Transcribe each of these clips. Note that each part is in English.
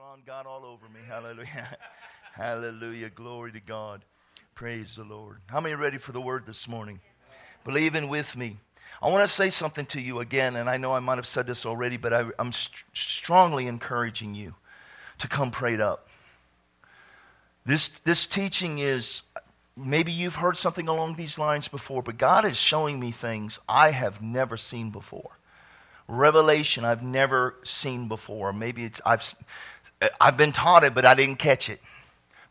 Ron got all over me. Hallelujah. Hallelujah. Glory to God. Praise the Lord. How many are ready for the word this morning? Believing with me. I want to say something to you again, and I know I might have said this already, but I, am st- strongly encouraging you to come prayed up. This, this teaching is, maybe you've heard something along these lines before, but God is showing me things I have never seen before. Revelation I've never seen before. Maybe it's, I've, I've been taught it, but I didn't catch it.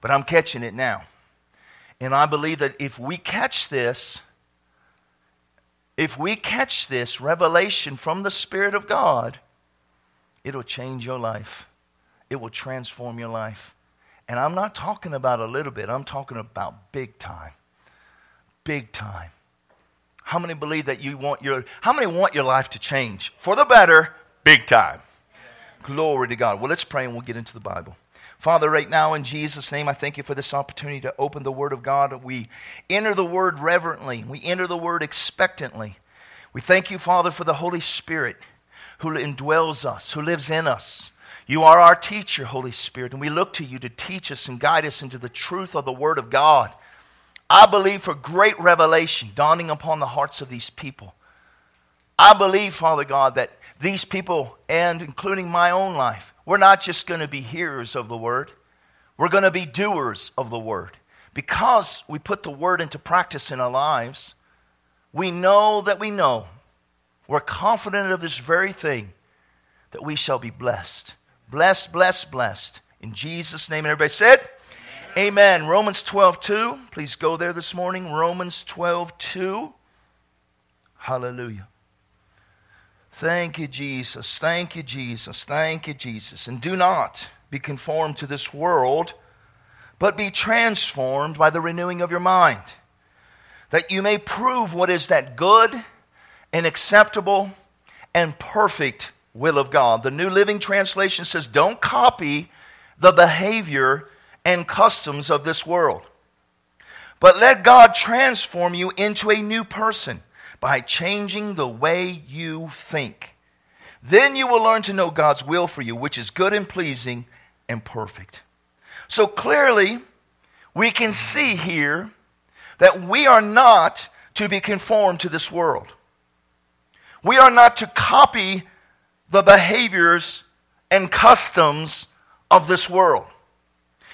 But I'm catching it now. And I believe that if we catch this, if we catch this revelation from the Spirit of God, it'll change your life. It will transform your life. And I'm not talking about a little bit, I'm talking about big time. Big time. How many believe that you want your how many want your life to change for the better big time? Glory to God. Well, let's pray and we'll get into the Bible. Father, right now in Jesus' name, I thank you for this opportunity to open the Word of God. We enter the Word reverently, we enter the Word expectantly. We thank you, Father, for the Holy Spirit who indwells us, who lives in us. You are our teacher, Holy Spirit, and we look to you to teach us and guide us into the truth of the Word of God. I believe for great revelation dawning upon the hearts of these people. I believe, Father God, that these people, and including my own life, we're not just going to be hearers of the word, we're going to be doers of the word. Because we put the word into practice in our lives, we know that we know, we're confident of this very thing, that we shall be blessed. Blessed, blessed, blessed. In Jesus' name. And everybody said, Amen. Amen. Romans 12, 2. Please go there this morning. Romans 12, 2. Hallelujah. Thank you, Jesus. Thank you, Jesus. Thank you, Jesus. And do not be conformed to this world, but be transformed by the renewing of your mind, that you may prove what is that good and acceptable and perfect will of God. The New Living Translation says, Don't copy the behavior and customs of this world, but let God transform you into a new person by changing the way you think. Then you will learn to know God's will for you, which is good and pleasing and perfect. So clearly, we can see here that we are not to be conformed to this world. We are not to copy the behaviors and customs of this world.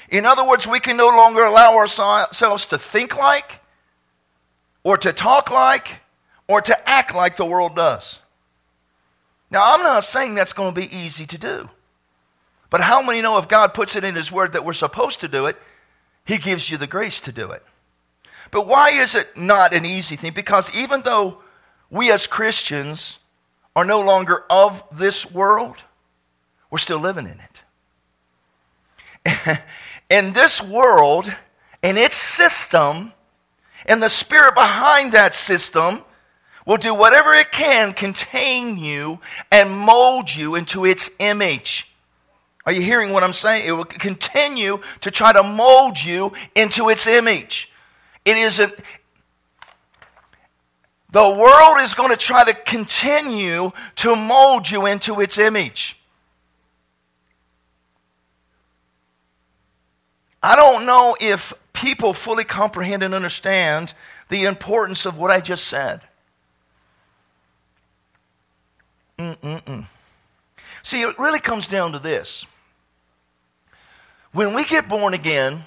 In other words, we can no longer allow ourselves to think like or to talk like or to act like the world does. Now, I'm not saying that's going to be easy to do. But how many know if God puts it in His Word that we're supposed to do it, He gives you the grace to do it? But why is it not an easy thing? Because even though we as Christians are no longer of this world, we're still living in it. and this world and its system and the spirit behind that system will do whatever it can contain you and mold you into its image. Are you hearing what I'm saying? It will continue to try to mold you into its image. It isn't. The world is going to try to continue to mold you into its image. I don't know if people fully comprehend and understand the importance of what I just said. Mm-mm-mm. See, it really comes down to this. When we get born again,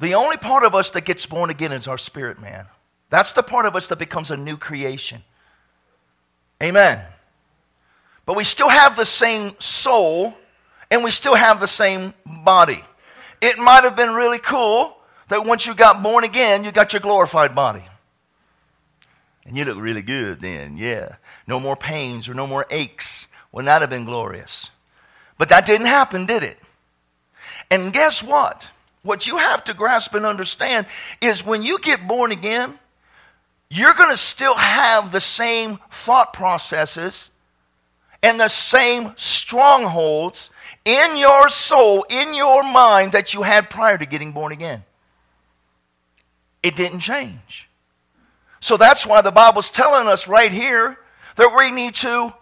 the only part of us that gets born again is our spirit man. That's the part of us that becomes a new creation. Amen. But we still have the same soul and we still have the same body. It might have been really cool that once you got born again, you got your glorified body. And you look really good then, yeah. No more pains or no more aches. Wouldn't that have been glorious? But that didn't happen, did it? And guess what? What you have to grasp and understand is when you get born again, you're going to still have the same thought processes and the same strongholds in your soul, in your mind that you had prior to getting born again. It didn't change. So that's why the Bible's telling us right here that we need to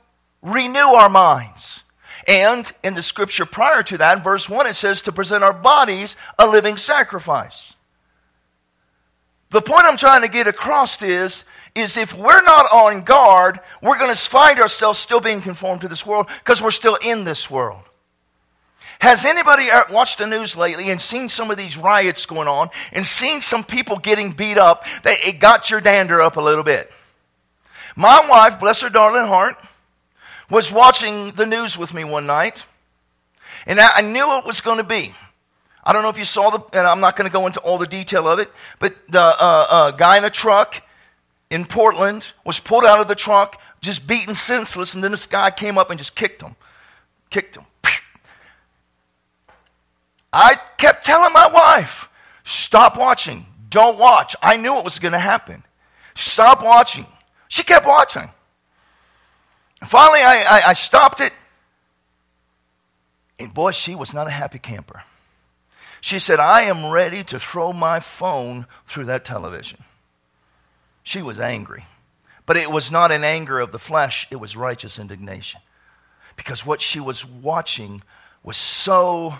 renew our minds. And in the scripture prior to that, in verse 1, it says to present our bodies a living sacrifice. The point I'm trying to get across is, is if we're not on guard, we're going to find ourselves still being conformed to this world because we're still in this world. Has anybody watched the news lately and seen some of these riots going on and seen some people getting beat up that it got your dander up a little bit? My wife, bless her darling heart, was watching the news with me one night, and I knew it was going to be. I don't know if you saw the, and I'm not going to go into all the detail of it, but the uh, uh, guy in a truck in Portland was pulled out of the truck, just beaten senseless, and then this guy came up and just kicked him. Kicked him. I kept telling my wife, stop watching. Don't watch. I knew it was going to happen. Stop watching. She kept watching. Finally, I, I, I stopped it. And boy, she was not a happy camper. She said, I am ready to throw my phone through that television. She was angry. But it was not an anger of the flesh, it was righteous indignation. Because what she was watching was so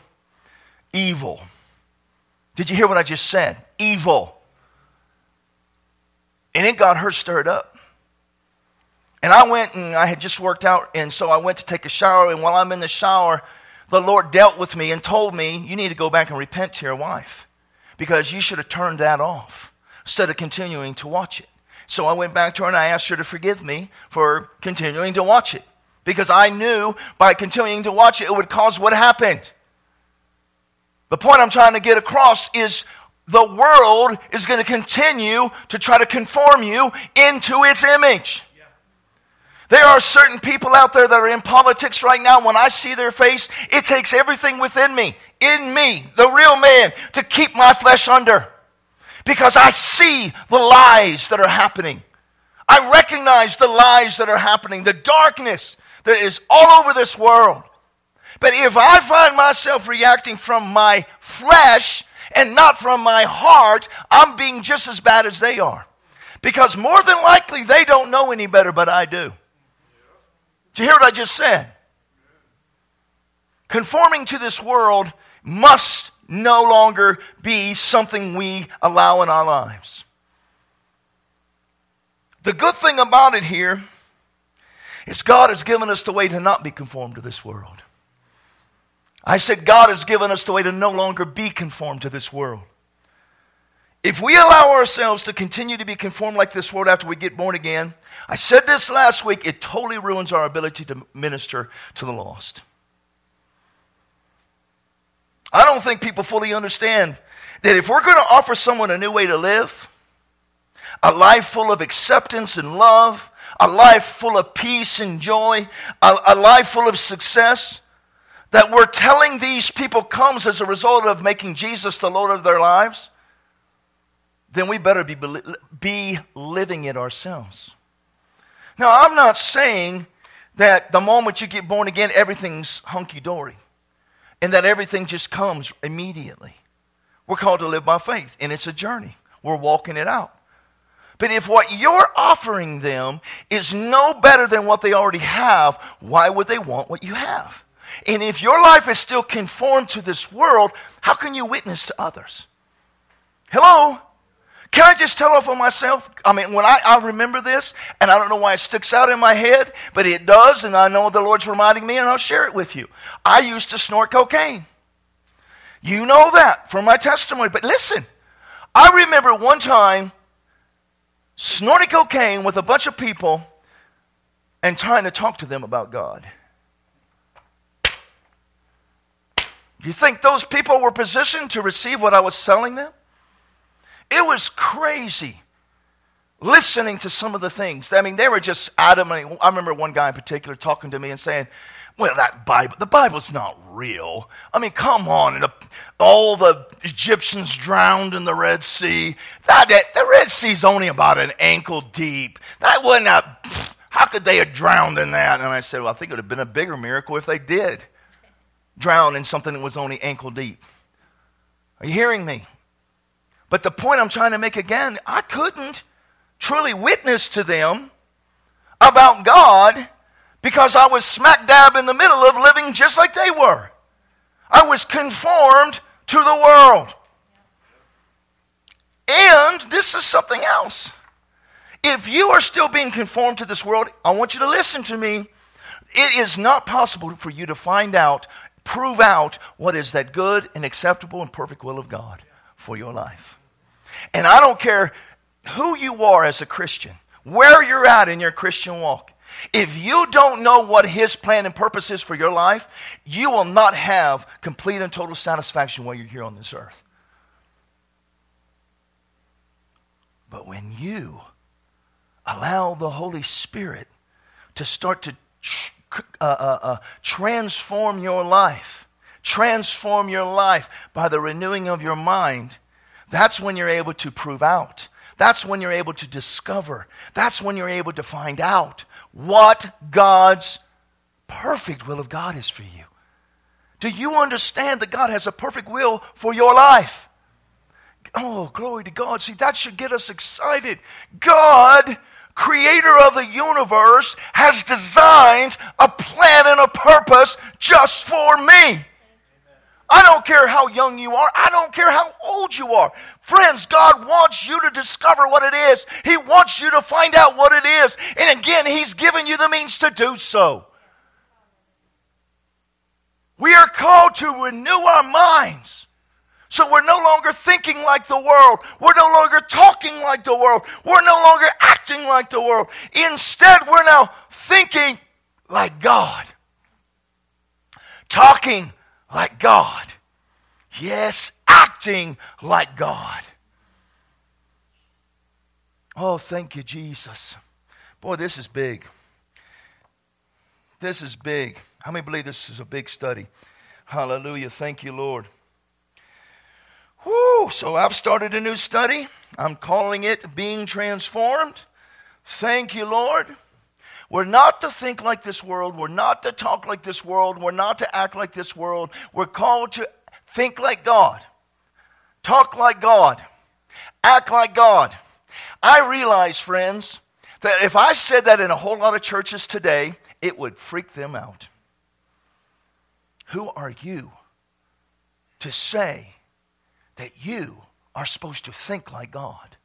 evil. Did you hear what I just said? Evil. And it got her stirred up. And I went and I had just worked out, and so I went to take a shower. And while I'm in the shower, the Lord dealt with me and told me, You need to go back and repent to your wife because you should have turned that off instead of continuing to watch it. So I went back to her and I asked her to forgive me for continuing to watch it because I knew by continuing to watch it, it would cause what happened. The point I'm trying to get across is the world is going to continue to try to conform you into its image. There are certain people out there that are in politics right now. When I see their face, it takes everything within me, in me, the real man, to keep my flesh under. Because I see the lies that are happening. I recognize the lies that are happening, the darkness that is all over this world. But if I find myself reacting from my flesh and not from my heart, I'm being just as bad as they are. Because more than likely, they don't know any better, but I do. Do you hear what I just said? Conforming to this world must no longer be something we allow in our lives. The good thing about it here is God has given us the way to not be conformed to this world. I said, God has given us the way to no longer be conformed to this world. If we allow ourselves to continue to be conformed like this world after we get born again, I said this last week, it totally ruins our ability to minister to the lost. I don't think people fully understand that if we're going to offer someone a new way to live, a life full of acceptance and love, a life full of peace and joy, a, a life full of success, that we're telling these people comes as a result of making Jesus the Lord of their lives, then we better be, be living it ourselves. Now, I'm not saying that the moment you get born again, everything's hunky dory and that everything just comes immediately. We're called to live by faith, and it's a journey. We're walking it out. But if what you're offering them is no better than what they already have, why would they want what you have? And if your life is still conformed to this world, how can you witness to others? Hello? Can I just tell off on myself? I mean, when I, I remember this, and I don't know why it sticks out in my head, but it does, and I know the Lord's reminding me, and I'll share it with you. I used to snort cocaine. You know that from my testimony. But listen, I remember one time snorting cocaine with a bunch of people and trying to talk to them about God. You think those people were positioned to receive what I was selling them? It was crazy listening to some of the things. I mean, they were just adamant. I remember one guy in particular talking to me and saying, well, that Bible, the Bible's not real. I mean, come on. The, all the Egyptians drowned in the Red Sea. That, that, the Red Sea's only about an ankle deep. That wasn't a, how could they have drowned in that? And I said, well, I think it would have been a bigger miracle if they did drown in something that was only ankle deep. Are you hearing me? But the point I'm trying to make again, I couldn't truly witness to them about God because I was smack dab in the middle of living just like they were. I was conformed to the world. And this is something else. If you are still being conformed to this world, I want you to listen to me. It is not possible for you to find out, prove out what is that good and acceptable and perfect will of God for your life. And I don't care who you are as a Christian, where you're at in your Christian walk. If you don't know what His plan and purpose is for your life, you will not have complete and total satisfaction while you're here on this earth. But when you allow the Holy Spirit to start to uh, uh, uh, transform your life, transform your life by the renewing of your mind, that's when you're able to prove out. That's when you're able to discover. That's when you're able to find out what God's perfect will of God is for you. Do you understand that God has a perfect will for your life? Oh, glory to God. See, that should get us excited. God, creator of the universe, has designed a plan and a purpose just for me. I don't care how young you are. I don't care how old you are. Friends, God wants you to discover what it is. He wants you to find out what it is. And again, He's given you the means to do so. We are called to renew our minds. So we're no longer thinking like the world. We're no longer talking like the world. We're no longer acting like the world. Instead, we're now thinking like God. Talking like God. Yes, acting like God. Oh, thank you, Jesus. Boy, this is big. This is big. How many believe this is a big study? Hallelujah. Thank you, Lord. Whoo! So I've started a new study. I'm calling it Being Transformed. Thank you, Lord. We're not to think like this world. We're not to talk like this world. We're not to act like this world. We're called to think like God, talk like God, act like God. I realize, friends, that if I said that in a whole lot of churches today, it would freak them out. Who are you to say that you are supposed to think like God,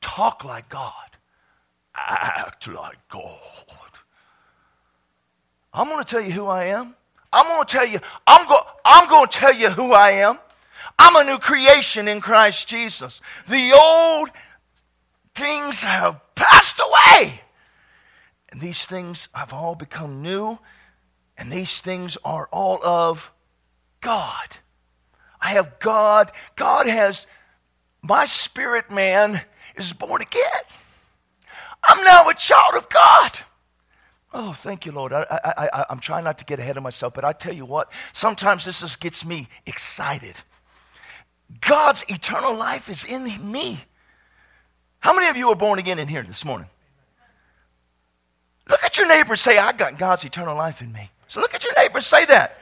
talk like God, act like God. I'm going to tell you who I am. I'm going to tell you, I'm, go, I'm going to tell you who I am. I'm a new creation in Christ Jesus. The old things have passed away. And these things have all become new. And these things are all of God. I have God. God has, my spirit man is born again. I'm now a child of God. Oh, thank you, Lord. I, I'm trying not to get ahead of myself, but I tell you what, sometimes this just gets me excited. God's eternal life is in me. How many of you are born again in here this morning? Look at your neighbor say, I got God's eternal life in me. So look at your neighbor say that.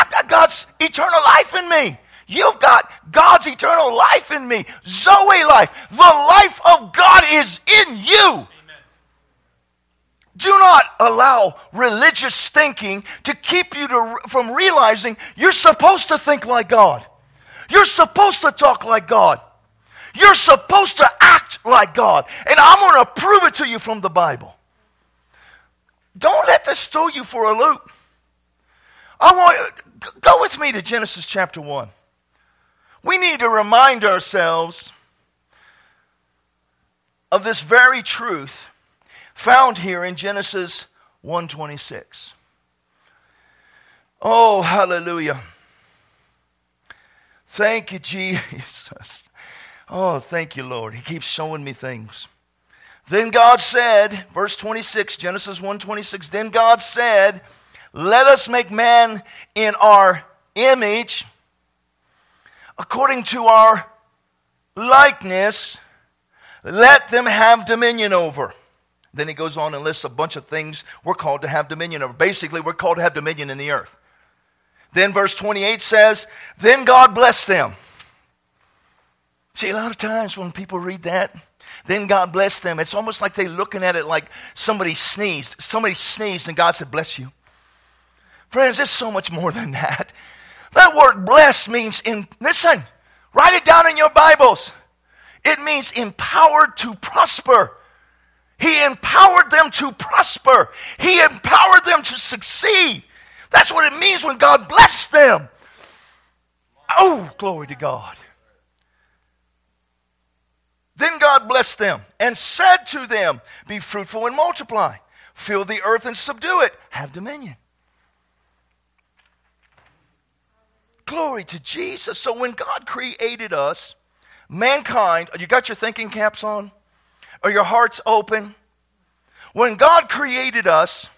I've got God's eternal life in me. You've got God's eternal life in me. Zoe life. The life of God is in you. Do not allow religious thinking to keep you to, from realizing you're supposed to think like God. You're supposed to talk like God. You're supposed to act like God. And I'm going to prove it to you from the Bible. Don't let this throw you for a loop. I want go with me to Genesis chapter 1 we need to remind ourselves of this very truth found here in Genesis 126. Oh, hallelujah. Thank you, Jesus. Oh, thank you, Lord. He keeps showing me things. Then God said, verse 26, Genesis 1:26, then God said, "Let us make man in our image according to our likeness, let them have dominion over. Then he goes on and lists a bunch of things we're called to have dominion over. Basically, we're called to have dominion in the earth. Then verse 28 says, Then God blessed them. See, a lot of times when people read that, Then God blessed them. It's almost like they're looking at it like somebody sneezed. Somebody sneezed and God said, Bless you. Friends, it's so much more than that. That word blessed means in, listen, write it down in your Bibles. It means empowered to prosper. He empowered them to prosper. He empowered them to succeed. That's what it means when God blessed them. Oh, glory to God. Then God blessed them and said to them, Be fruitful and multiply, fill the earth and subdue it, have dominion. Glory to Jesus. So when God created us, mankind, you got your thinking caps on? Are your hearts open? When God created us,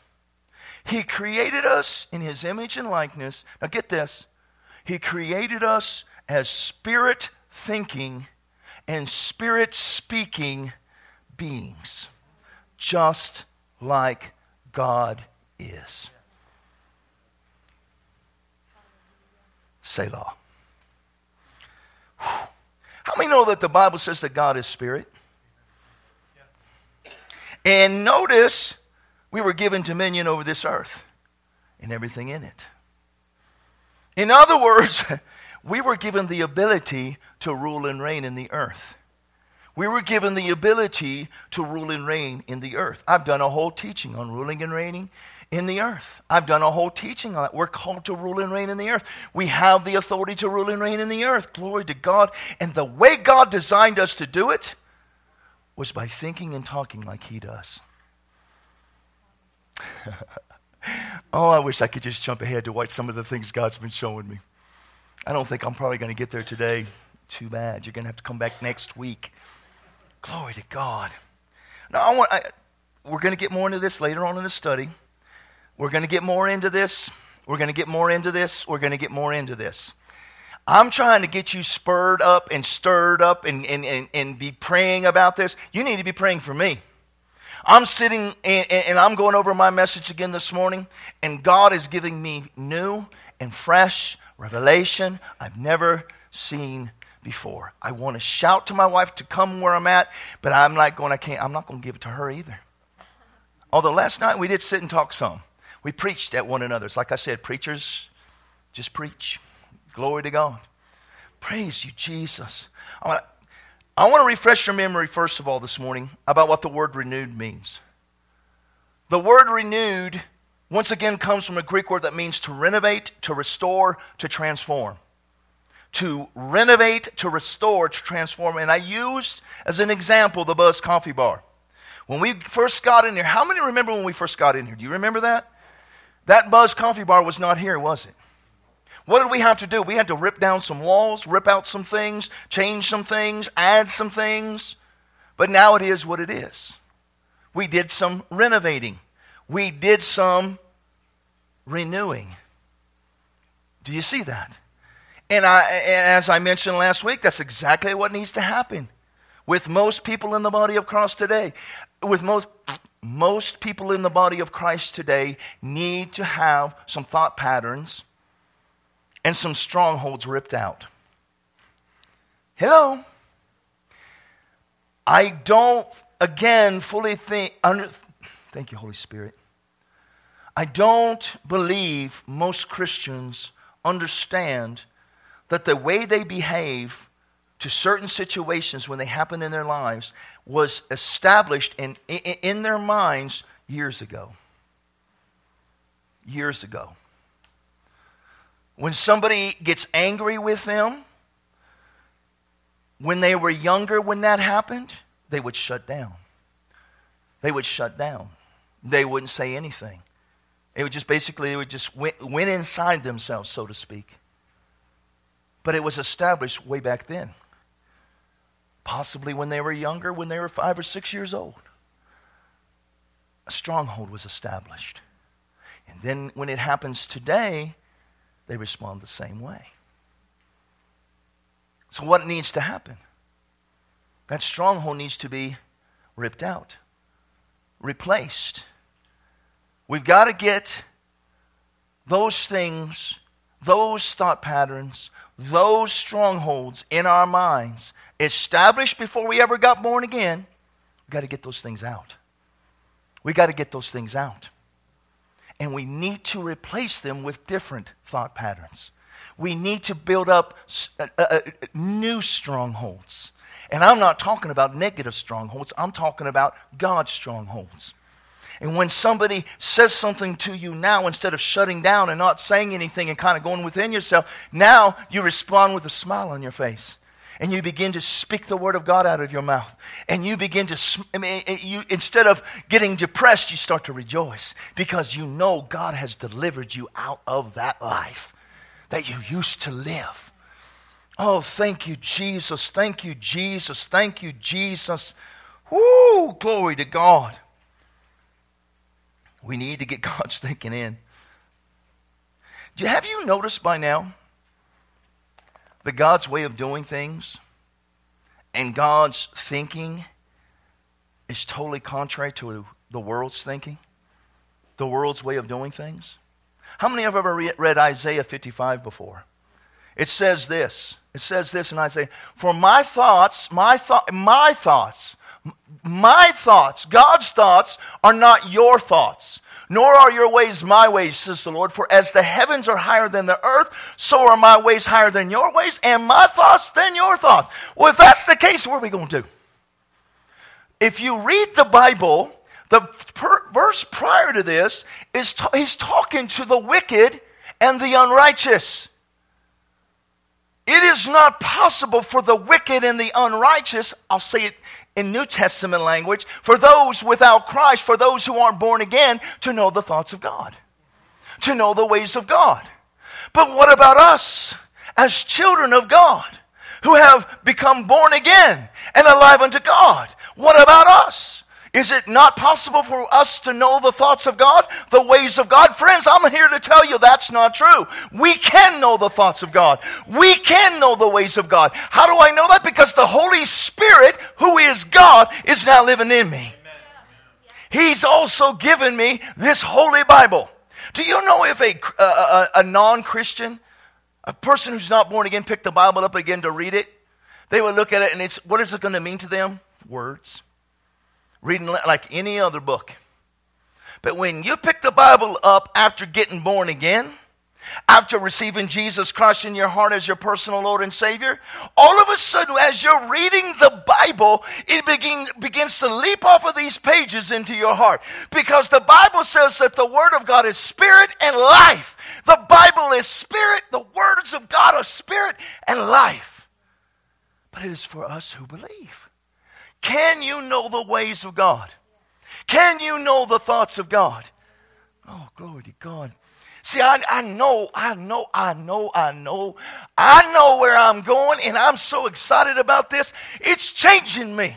He created us in His image and likeness. Now get this. He created us as spirit thinking and spirit speaking beings, just like God is. Selah. How many know that the Bible says that God is spirit? And notice we were given dominion over this earth and everything in it. In other words, we were given the ability to rule and reign in the earth. We were given the ability to rule and reign in the earth. I've done a whole teaching on ruling and reigning in the earth. I've done a whole teaching on that. We're called to rule and reign in the earth. We have the authority to rule and reign in the earth. Glory to God. And the way God designed us to do it was by thinking and talking like He does. oh, I wish I could just jump ahead to watch some of the things God's been showing me. I don't think I'm probably going to get there today. Too bad. You're going to have to come back next week. Glory to God. Now, I want, I, we're going to get more into this later on in the study. We're going to get more into this. We're going to get more into this. We're going to get more into this. I'm trying to get you spurred up and stirred up and, and, and, and be praying about this. You need to be praying for me. I'm sitting and, and I'm going over my message again this morning, and God is giving me new and fresh revelation I've never seen before. I want to shout to my wife to come where I'm at, but I'm like going, I can't, I'm not going to give it to her either. Although last night we did sit and talk some. We preached at one another. It's like I said, preachers just preach. Glory to God. Praise you, Jesus. I want, to, refresh your memory, first of all, this morning about what the word renewed means. The word renewed, once again, comes from a Greek word that means to renovate, to restore, to transform to renovate, to restore, to transform. And I used as an example the Buzz Coffee Bar. When we first got in here, how many remember when we first got in here? Do you remember that? That Buzz Coffee Bar was not here, was it? What did we have to do? We had to rip down some walls, rip out some things, change some things, add some things. But now it is what it is. We did some renovating, we did some renewing. Do you see that? And, I, and as I mentioned last week, that's exactly what needs to happen with most people in the body of Christ today. With most, most people in the body of Christ today need to have some thought patterns and some strongholds ripped out. Hello? I don't, again, fully think, under, thank you, Holy Spirit. I don't believe most Christians understand that the way they behave to certain situations when they happen in their lives was established in, in, their minds years ago. Years ago. When somebody gets angry with them, when they were younger, when that happened, they would shut down. They would shut down. They wouldn't say anything. It would just basically, they would just went, went inside themselves, so to speak. But it was established way back then. Possibly when they were younger, when they were five or six years old. A stronghold was established. And then when it happens today, they respond the same way. So, what needs to happen? That stronghold needs to be ripped out, replaced. We've got to get those things those thought patterns, those strongholds in our minds, established before we ever got born again, we got to get those things out. We got to get those things out. And we need to replace them with different thought patterns. We need to build up uh, uh, uh, new strongholds. And I'm not talking about negative strongholds, I'm talking about God's strongholds. And when somebody says something to you now, instead of shutting down and not saying anything and kind of going within yourself, now you respond with a smile on your face. And you begin to speak the word of God out of your mouth. And you begin to, I mean, you, instead of getting depressed, you start to rejoice because you know God has delivered you out of that life that you used to live. Oh, thank you, Jesus. Thank you, Jesus. Thank you, Jesus. Woo! Glory to God. We need to get God's thinking in. Have you noticed by now that God's way of doing things and God's thinking is totally contrary to the world's thinking? The world's way of doing things? How many have ever read Isaiah 55 before? It says this. It says this in Isaiah, for my thoughts, my thought, my thoughts, my thoughts, God's thoughts are not your thoughts, nor are your ways my ways, says the Lord. For as the heavens are higher than the earth, so are my ways higher than your ways, and my thoughts than your thoughts. Well, if that's the case, what are we going to do? If you read the Bible, the per- verse prior to this is ta- he's talking to the wicked and the unrighteous. It is not possible for the wicked and the unrighteous, I'll say it in New Testament language, for those without Christ, for those who aren't born again, to know the thoughts of God, to know the ways of God. But what about us as children of God who have become born again and alive unto God? What about us? Is it not possible for us to know the thoughts of God, the ways of God? Friends, I'm here to tell you that's not true. We can know the thoughts of God. We can know the ways of God. How do I know that? Because the Holy Spirit, who is God, is now living in me. He's also given me this Holy Bible. Do you know if a, a, a non Christian, a person who's not born again, picked the Bible up again to read it, they would look at it and it's, what is it going to mean to them? Words reading like any other book. But when you pick the Bible up after getting born again, after receiving Jesus Christ in your heart as your personal Lord and Savior, all of a sudden, as you're reading the Bible, it begin, begins to leap off of these pages into your heart. Because the Bible says that the Word of God is spirit and life. The Bible is spirit, the words of God are spirit and life. But it is for us who believe. Can you know the ways of God? Can you know the thoughts of God? Oh, glory to God. See, I, I know, I know, I know, I know, I know where I'm going, and I'm so excited about this. It's changing me.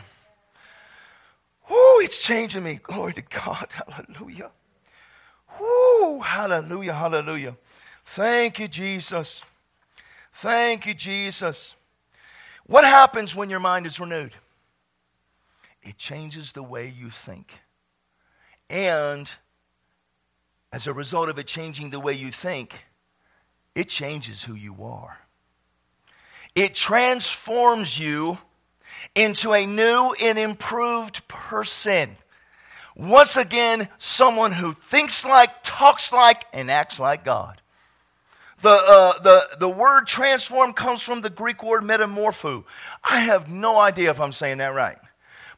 Whoo, it's changing me. Glory to God. Hallelujah. Whoo, hallelujah, hallelujah. Thank you, Jesus. Thank you, Jesus. What happens when your mind is renewed? It changes the way you think. And as a result of it changing the way you think, it changes who you are. It transforms you into a new and improved person. Once again, someone who thinks like, talks like, and acts like God. The, uh, the, the word transform comes from the Greek word metamorpho. I have no idea if I'm saying that right.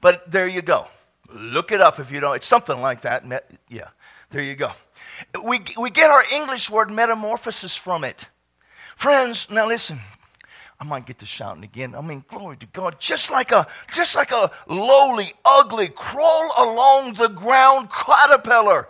But there you go. Look it up if you don't. It's something like that. Yeah, there you go. We, we get our English word metamorphosis from it. Friends, now listen. I might get to shouting again. I mean, glory to God. Just like a, just like a lowly, ugly, crawl along the ground caterpillar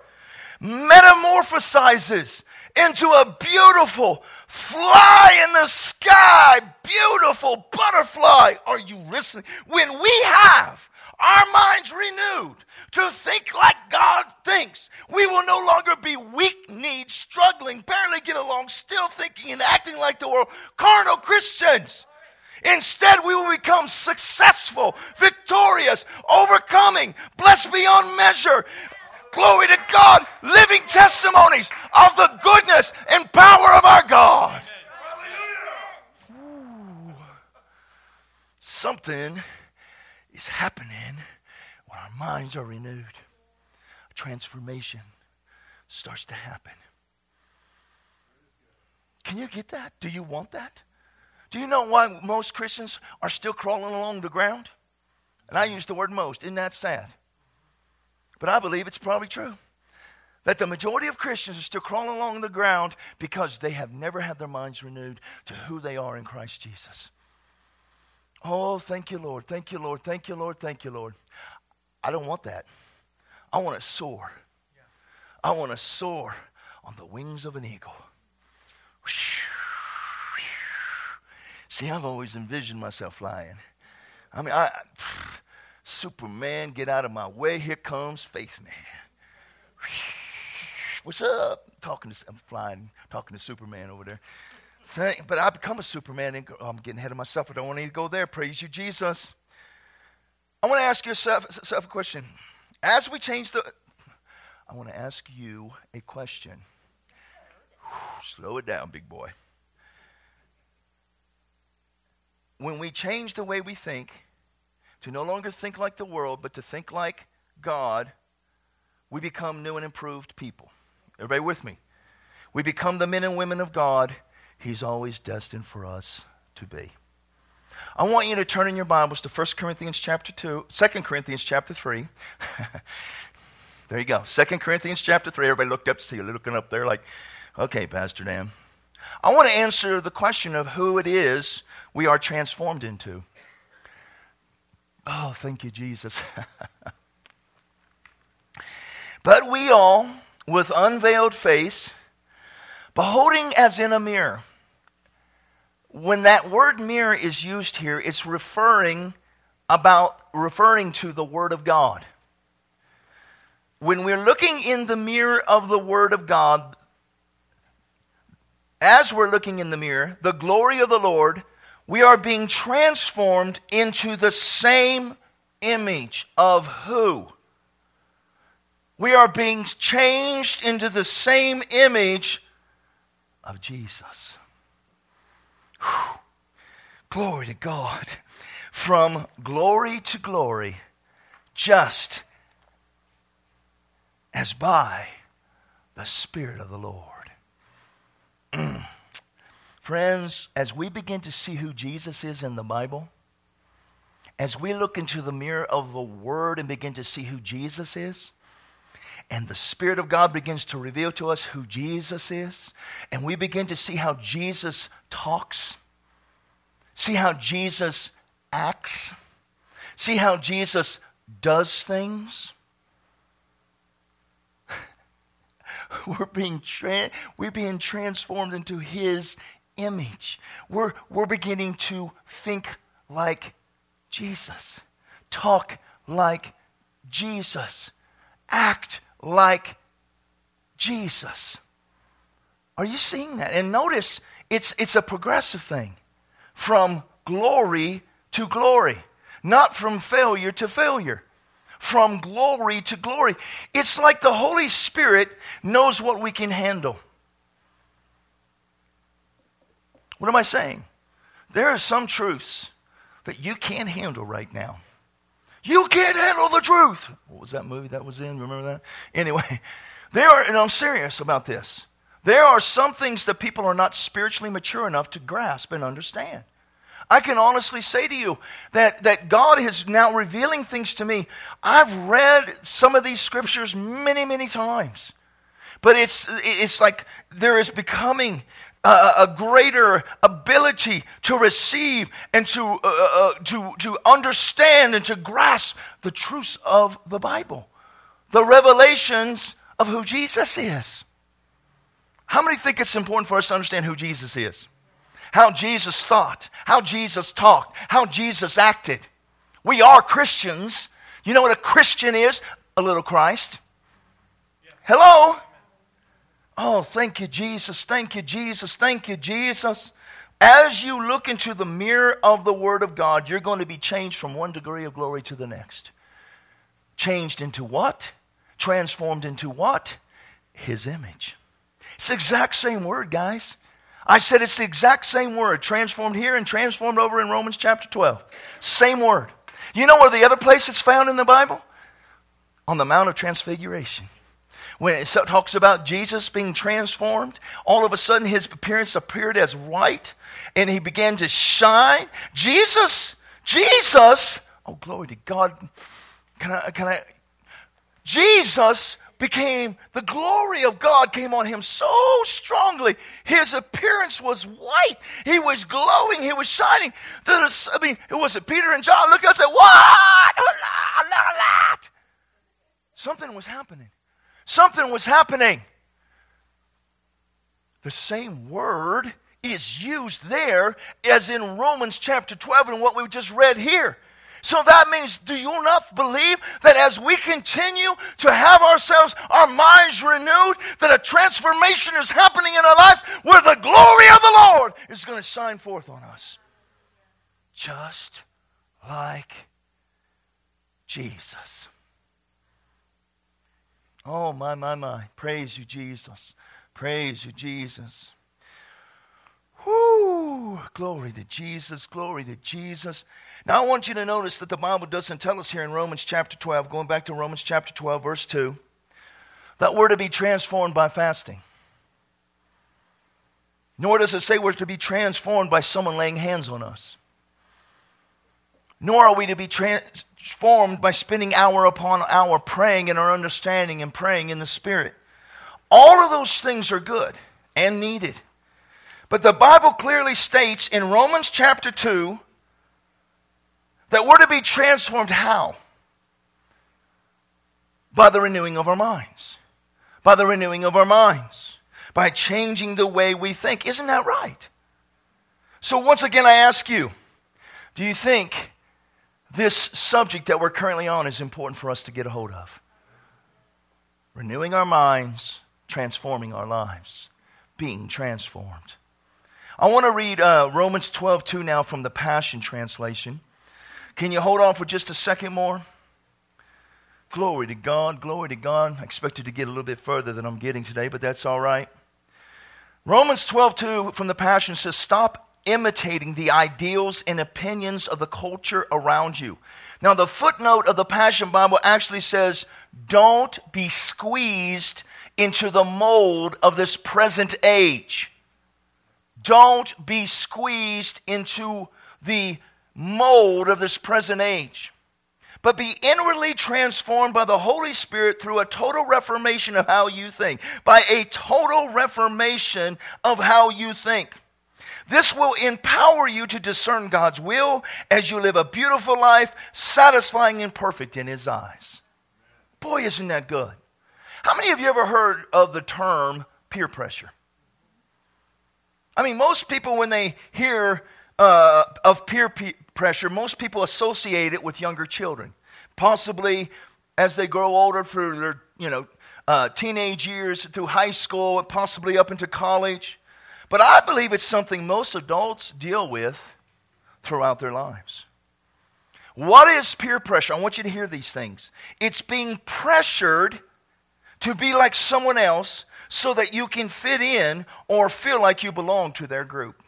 metamorphosizes into a beautiful fly in the sky, beautiful butterfly. Are you listening? When we have our minds renewed to think like God thinks. We will no longer be weak kneed, struggling, barely get along, still thinking and acting like the world, carnal Christians. Instead, we will become successful, victorious, overcoming, blessed beyond measure. Glory to God, living testimonies of the goodness and power of our God. Ooh. Something is happening when our minds are renewed. A transformation starts to happen. Can you get that? Do you want that? Do you know why most Christians are still crawling along the ground? And I use the word most. Isn't that sad? But I believe it's probably true. That the majority of Christians are still crawling along the ground because they have never had their minds renewed to who they are in Christ Jesus. Oh, thank you, Lord. Thank you, Lord. Thank you, Lord. Thank you, Lord. I don't want that. I want to soar. I want to soar on the wings of an eagle. See, I've always envisioned myself flying. I mean, I, Superman, get out of my way. Here comes Faith Man. What's up? Talking to, I'm flying, talking to Superman over there. Thank, but I become a Superman and oh, I'm getting ahead of myself. I don't want to go there. Praise you, Jesus. I want to ask yourself a question. As we change the, I want to ask you a question. Slow it down, big boy. When we change the way we think, to no longer think like the world, but to think like God, we become new and improved people. Everybody with me? We become the men and women of God He's always destined for us to be. I want you to turn in your Bibles to 1 Corinthians chapter 2, 2 Corinthians chapter 3. there you go. 2 Corinthians chapter 3. Everybody looked up to see you looking up there like, okay, Pastor Dan. I want to answer the question of who it is we are transformed into. Oh, thank you, Jesus. but we all, with unveiled face, beholding as in a mirror. When that word mirror is used here, it's referring about referring to the Word of God. When we're looking in the mirror of the Word of God, as we're looking in the mirror, the glory of the Lord we are being transformed into the same image of who? We are being changed into the same image of Jesus. Whew. Glory to God. From glory to glory, just as by the Spirit of the Lord. Mm. Friends, as we begin to see who Jesus is in the Bible, as we look into the mirror of the Word and begin to see who Jesus is, and the Spirit of God begins to reveal to us who Jesus is, and we begin to see how Jesus talks, see how Jesus acts, see how Jesus does things. we're being tra- we're being transformed into his image. We're, we're beginning to think like Jesus, talk like Jesus, act like Jesus. Are you seeing that? And notice it's, it's a progressive thing from glory to glory, not from failure to failure. From glory to glory. It's like the Holy Spirit knows what we can handle. What am I saying? There are some truths that you can't handle right now. You can't handle the truth. What was that movie that was in? Remember that? Anyway, there are, and I'm serious about this. There are some things that people are not spiritually mature enough to grasp and understand. I can honestly say to you that, that God is now revealing things to me. I've read some of these scriptures many, many times. But it's, it's like there is becoming a, a greater ability to receive and to, uh, uh, uh, to, to understand and to grasp the truths of the Bible, the revelations of who Jesus is. How many think it's important for us to understand who Jesus is? How Jesus thought, how Jesus talked, how Jesus acted. We are Christians. You know what a Christian is? A little Christ. Hello? Oh, thank you, Jesus. Thank you, Jesus. Thank you, Jesus. As you look into the mirror of the Word of God, you're going to be changed from one degree of glory to the next. Changed into what? Transformed into what? His image. It's the exact same word, guys. I said it's the exact same word, transformed here and transformed over in Romans chapter 12. Same word. You know where the other place it's found in the Bible? On the Mount of Transfiguration. When it talks about Jesus being transformed, all of a sudden his appearance appeared as white and he began to shine. Jesus, Jesus, oh, glory to God. Can I, can I? Jesus became, the glory of God came on him so strongly. His appearance was white. He was glowing. He was shining. I mean, it was Peter and John looked at and What? Look at that. Something was happening. Something was happening. The same word is used there as in Romans chapter 12 and what we just read here. So that means, do you not believe that as we continue to have ourselves, our minds renewed, that a transformation is happening in our lives where the glory of the Lord is going to shine forth on us? Just like Jesus. Oh, my, my, my. Praise you, Jesus. Praise you, Jesus. Whoo! Glory to Jesus. Glory to Jesus. Now, I want you to notice that the Bible doesn't tell us here in Romans chapter 12, going back to Romans chapter 12, verse 2, that we're to be transformed by fasting. Nor does it say we're to be transformed by someone laying hands on us. Nor are we to be transformed by spending hour upon hour praying in our understanding and praying in the Spirit. All of those things are good and needed. But the Bible clearly states in Romans chapter 2 that we're to be transformed how? By the renewing of our minds. By the renewing of our minds. By changing the way we think. Isn't that right? So, once again, I ask you do you think this subject that we're currently on is important for us to get a hold of? Renewing our minds, transforming our lives, being transformed. I want to read uh, Romans 12 2 now from the Passion Translation. Can you hold on for just a second more? Glory to God, glory to God. I expected to get a little bit further than I'm getting today, but that's all right. Romans 12, 2 from the Passion says, Stop imitating the ideals and opinions of the culture around you. Now, the footnote of the Passion Bible actually says, Don't be squeezed into the mold of this present age. Don't be squeezed into the mold of this present age, but be inwardly transformed by the Holy Spirit through a total reformation of how you think. By a total reformation of how you think. This will empower you to discern God's will as you live a beautiful life, satisfying and perfect in His eyes. Boy, isn't that good? How many of you ever heard of the term peer pressure? I mean, most people, when they hear uh, of peer pe- pressure, most people associate it with younger children. Possibly as they grow older through their, you know, uh, teenage years, through high school, possibly up into college. But I believe it's something most adults deal with throughout their lives. What is peer pressure? I want you to hear these things. It's being pressured to be like someone else so that you can fit in or feel like you belong to their group.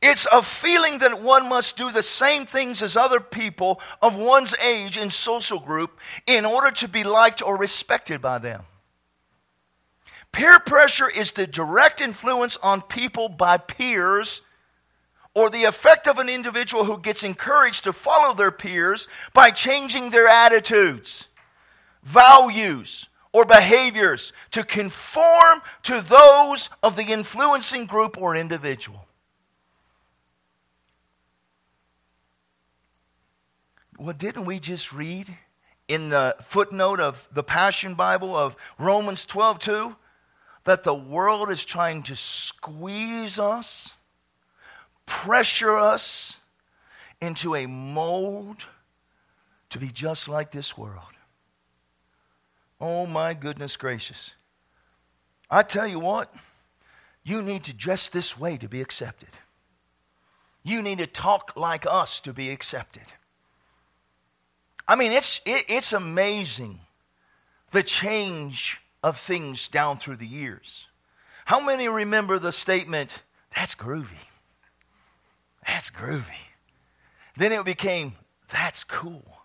It's a feeling that one must do the same things as other people of one's age in social group in order to be liked or respected by them. Peer pressure is the direct influence on people by peers or the effect of an individual who gets encouraged to follow their peers by changing their attitudes, values, or behaviors to conform to those of the influencing group or individual. Well, didn't we just read in the footnote of the Passion Bible of Romans 12 2 that the world is trying to squeeze us, pressure us into a mold to be just like this world? Oh, my goodness gracious. I tell you what, you need to dress this way to be accepted. You need to talk like us to be accepted. I mean, it's, it, it's amazing the change of things down through the years. How many remember the statement, that's groovy? That's groovy. Then it became, that's cool.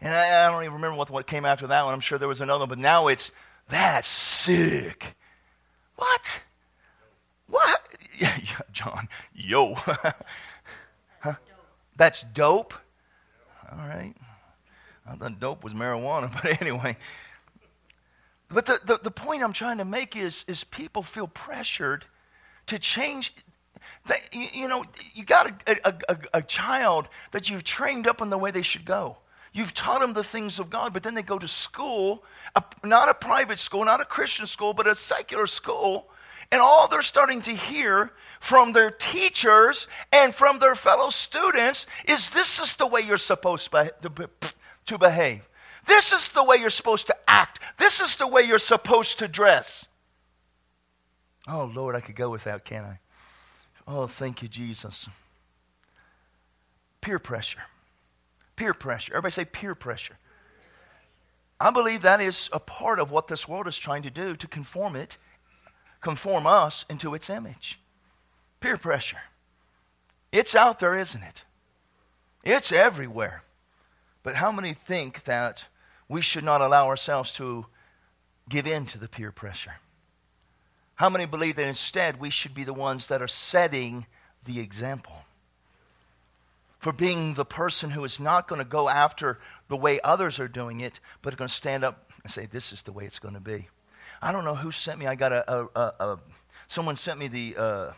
And I, I don't even remember what, what came after that one. I'm sure there was another one, but now it's, that's sick. What? What? Yeah, yeah John, yo. huh? That's dope? All right. I thought dope was marijuana, but anyway. But the, the, the point I'm trying to make is, is people feel pressured to change. They, you, you, know, you got a, a, a, a child that you've trained up in the way they should go. You've taught them the things of God, but then they go to school, a, not a private school, not a Christian school, but a secular school, and all they're starting to hear from their teachers and from their fellow students is this is the way you're supposed to behave. This is the way you're supposed to act. This is the way you're supposed to dress. Oh, Lord, I could go without, can't I? Oh, thank you, Jesus. Peer pressure. Peer pressure. Everybody say peer pressure. I believe that is a part of what this world is trying to do to conform it, conform us into its image. Peer pressure. It's out there, isn't it? It's everywhere. But how many think that we should not allow ourselves to give in to the peer pressure? How many believe that instead we should be the ones that are setting the example? For being the person who is not going to go after the way others are doing it, but are going to stand up and say, This is the way it's going to be. I don't know who sent me. I got a, a, a, a someone sent me the, uh,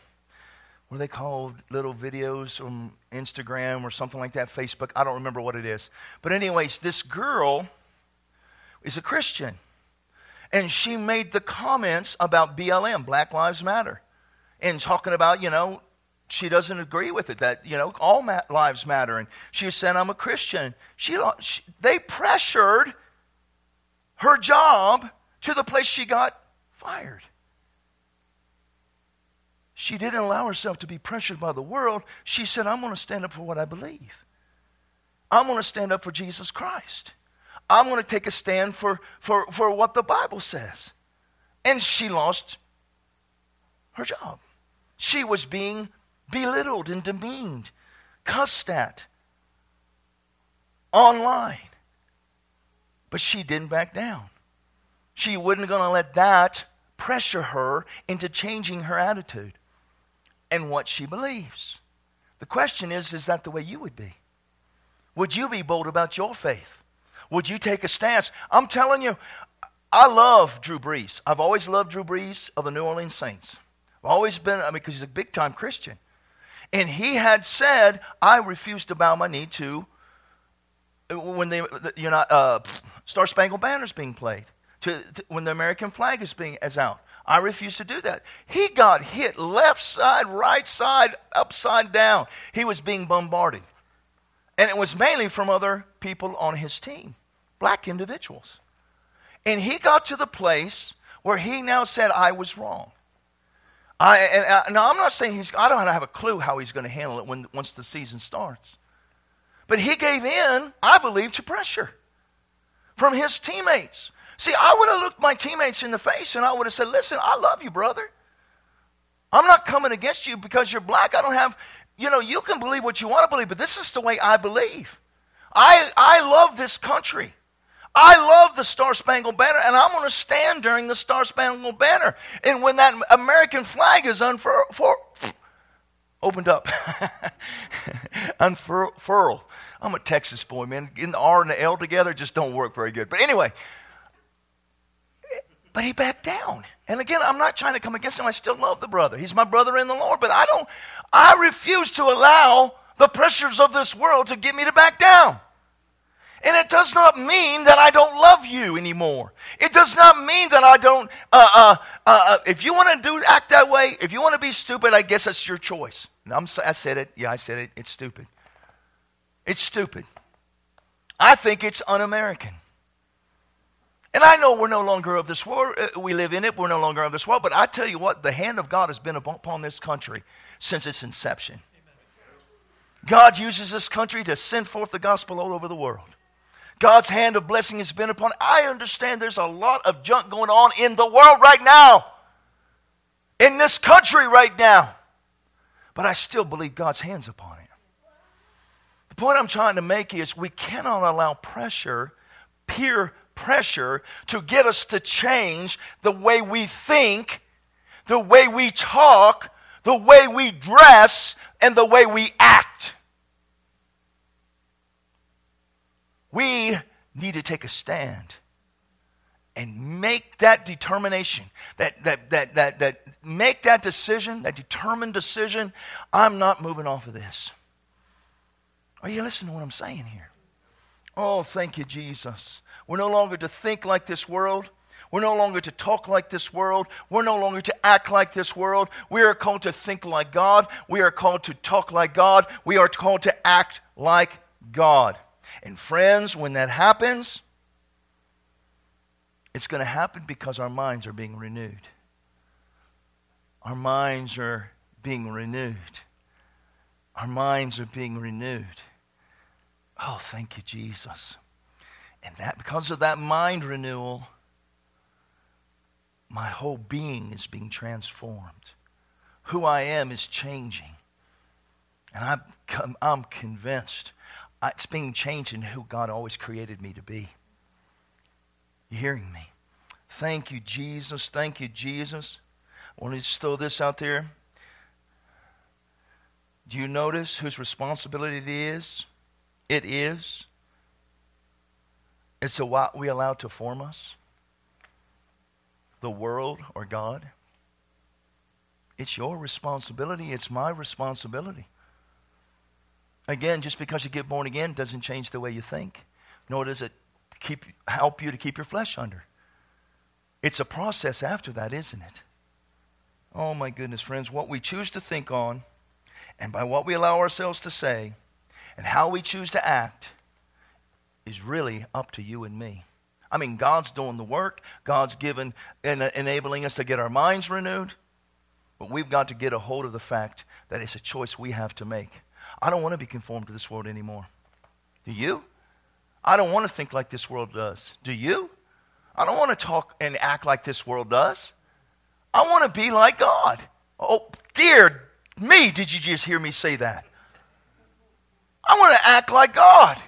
what are they called? Little videos from Instagram or something like that, Facebook. I don't remember what it is. But, anyways, this girl is a Christian. And she made the comments about BLM, Black Lives Matter, and talking about, you know, she doesn't agree with it, that, you know, all ma- lives matter. And she said, I'm a Christian. She, she, they pressured her job to the place she got fired. She didn't allow herself to be pressured by the world. She said, I'm going to stand up for what I believe. I'm going to stand up for Jesus Christ. I'm going to take a stand for, for, for what the Bible says. And she lost her job. She was being belittled and demeaned, cussed at online. But she didn't back down. She wasn't going to let that pressure her into changing her attitude and what she believes. The question is is that the way you would be? Would you be bold about your faith? Would you take a stance? I'm telling you, I love Drew Brees. I've always loved Drew Brees of the New Orleans Saints. I've always been, I mean, because he's a big time Christian. And he had said, I refuse to bow my knee to when they, you know, uh, Star Spangled Banner is being played, to, to, when the American flag is being is out. I refuse to do that. He got hit left side, right side, upside down. He was being bombarded. And it was mainly from other people on his team, black individuals. And he got to the place where he now said, I was wrong. I, and, uh, now, I'm not saying he's, I don't have a clue how he's going to handle it when, once the season starts. But he gave in, I believe, to pressure from his teammates. See, I would have looked my teammates in the face and I would have said, Listen, I love you, brother. I'm not coming against you because you're black. I don't have, you know, you can believe what you want to believe, but this is the way I believe. I, I love this country. I love the Star Spangled Banner, and I'm going to stand during the Star Spangled Banner. And when that American flag is unfurled, opened up, unfurled. I'm a Texas boy, man. Getting the R and the L together just don't work very good. But anyway, but he backed down. And again, I'm not trying to come against him. I still love the brother. He's my brother in the Lord. But I don't, I refuse to allow the pressures of this world to get me to back down. And it does not mean that I don't love you anymore. It does not mean that I don't. Uh, uh, uh, uh if you want to do act that way, if you want to be stupid, I guess that's your choice. I'm, I said it. Yeah, I said it. It's stupid. It's stupid. I think it's un-American. And I know we're no longer of this world. Uh, we live in it. We're no longer of this world. But I tell you what, the hand of God has been upon this country since its inception. God uses this country to send forth the gospel all over the world. God's hand of blessing has been upon. I understand there's a lot of junk going on in the world right now. in this country right now. But I still believe God's hands upon it. The point I'm trying to make is we cannot allow pressure, peer pressure, to get us to change the way we think, the way we talk, the way we dress, and the way we act. We need to take a stand and make that determination, that, that, that, that, that make that decision, that determined decision. I'm not moving off of this. Are you listening to what I'm saying here? Oh, thank you, Jesus. We're no longer to think like this world. We're no longer to talk like this world. We're no longer to act like this world. We are called to think like God. We are called to talk like God. We are called to act like God. And friends, when that happens, it's going to happen because our minds are being renewed. Our minds are being renewed. Our minds are being renewed. Oh, thank you, Jesus. And that because of that mind renewal, my whole being is being transformed. Who I am is changing. And I'm, I'm convinced it's being changed in who God always created me to be. You hearing me? Thank you, Jesus. Thank you, Jesus. I want to just throw this out there. Do you notice whose responsibility it is? It is. It's a what we allow to form us. The world or God. It's your responsibility. It's my responsibility. Again, just because you get born again doesn't change the way you think, nor does it keep, help you to keep your flesh under. It's a process after that, isn't it? Oh my goodness, friends, what we choose to think on, and by what we allow ourselves to say, and how we choose to act, is really up to you and me. I mean, God's doing the work, God's given and enabling us to get our minds renewed, but we've got to get a hold of the fact that it's a choice we have to make. I don't want to be conformed to this world anymore. Do you? I don't want to think like this world does. Do you? I don't want to talk and act like this world does. I want to be like God. Oh, dear me, did you just hear me say that? I want to act like God.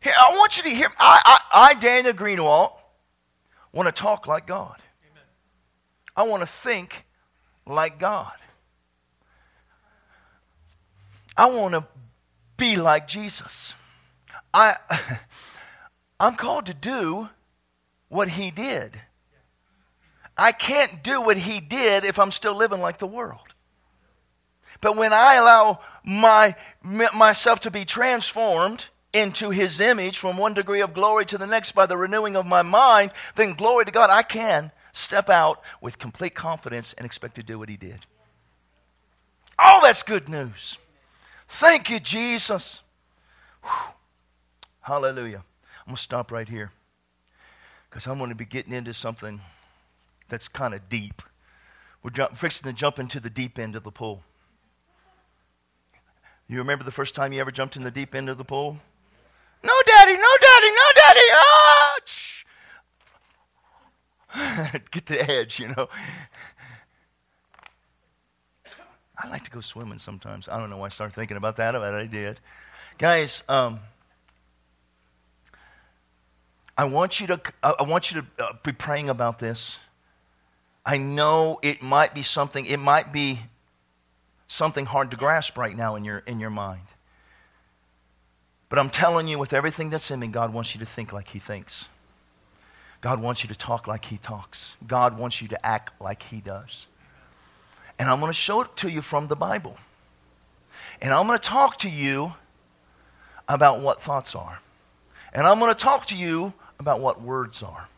Here, I want you to hear. I, I, I Daniel Greenwald, want to talk like God. Amen. I want to think like God. I want to be like Jesus. I, I'm called to do what he did. I can't do what he did if I'm still living like the world. But when I allow my, myself to be transformed into his image from one degree of glory to the next by the renewing of my mind, then glory to God, I can step out with complete confidence and expect to do what he did. Oh, that's good news. Thank you, Jesus. Whew. Hallelujah. I'm going to stop right here because I'm going to be getting into something that's kind of deep. We're jump, fixing to jump into the deep end of the pool. You remember the first time you ever jumped in the deep end of the pool? No, daddy, no, daddy, no, daddy. Ah! Get the edge, you know. I like to go swimming sometimes. I don't know why I started thinking about that, but I did. Guys, um, I want you to, I want you to uh, be praying about this. I know it might be something, it might be something hard to grasp right now in your, in your mind. But I'm telling you, with everything that's in me, God wants you to think like He thinks. God wants you to talk like He talks. God wants you to act like He does. And I'm going to show it to you from the Bible. And I'm going to talk to you about what thoughts are. And I'm going to talk to you about what words are.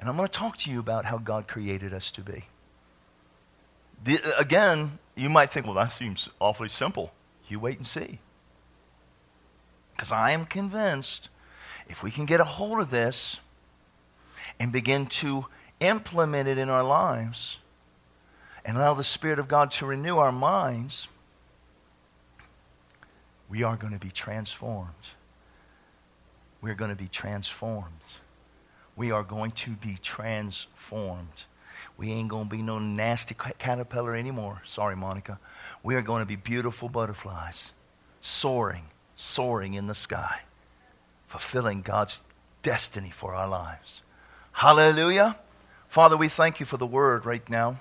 And I'm going to talk to you about how God created us to be. The, again, you might think, well, that seems awfully simple. You wait and see. Because I am convinced if we can get a hold of this and begin to implement it in our lives and allow the Spirit of God to renew our minds, we are going to be transformed. We're going to be transformed. We are going to be transformed. We ain't going to be no nasty caterpillar anymore. Sorry, Monica. We are going to be beautiful butterflies, soaring, soaring in the sky, fulfilling God's destiny for our lives. Hallelujah. Father, we thank you for the word right now,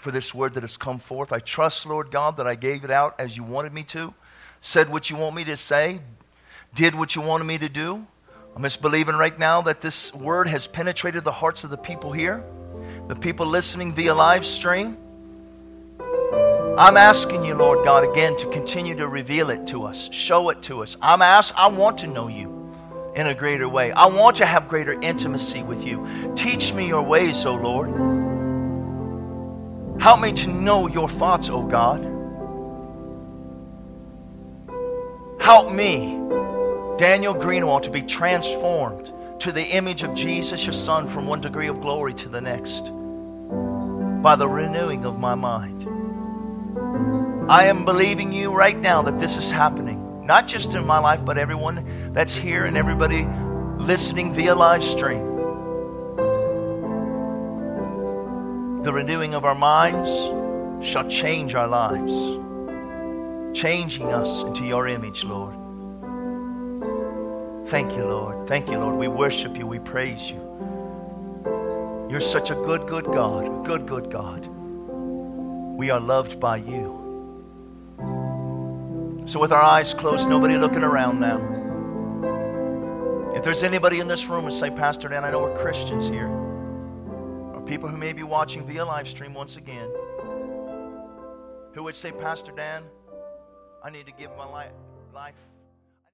for this word that has come forth. I trust, Lord God, that I gave it out as you wanted me to, said what you want me to say, did what you wanted me to do. I'm just believing right now that this word has penetrated the hearts of the people here, the people listening via live stream. I'm asking you, Lord God, again to continue to reveal it to us, show it to us. I'm ask, I want to know you in a greater way. I want to have greater intimacy with you. Teach me your ways, O Lord. Help me to know your thoughts, O God. Help me, Daniel Greenwald, to be transformed to the image of Jesus, your Son, from one degree of glory to the next by the renewing of my mind. I am believing you right now that this is happening, not just in my life, but everyone that's here and everybody listening via live stream. The renewing of our minds shall change our lives, changing us into your image, Lord. Thank you, Lord. Thank you, Lord. We worship you. We praise you. You're such a good, good God. Good, good God. We are loved by you. So, with our eyes closed, nobody looking around now. If there's anybody in this room who say, Pastor Dan, I know we're Christians here, people who may be watching via live stream once again, who would say, Pastor Dan, I need to give my life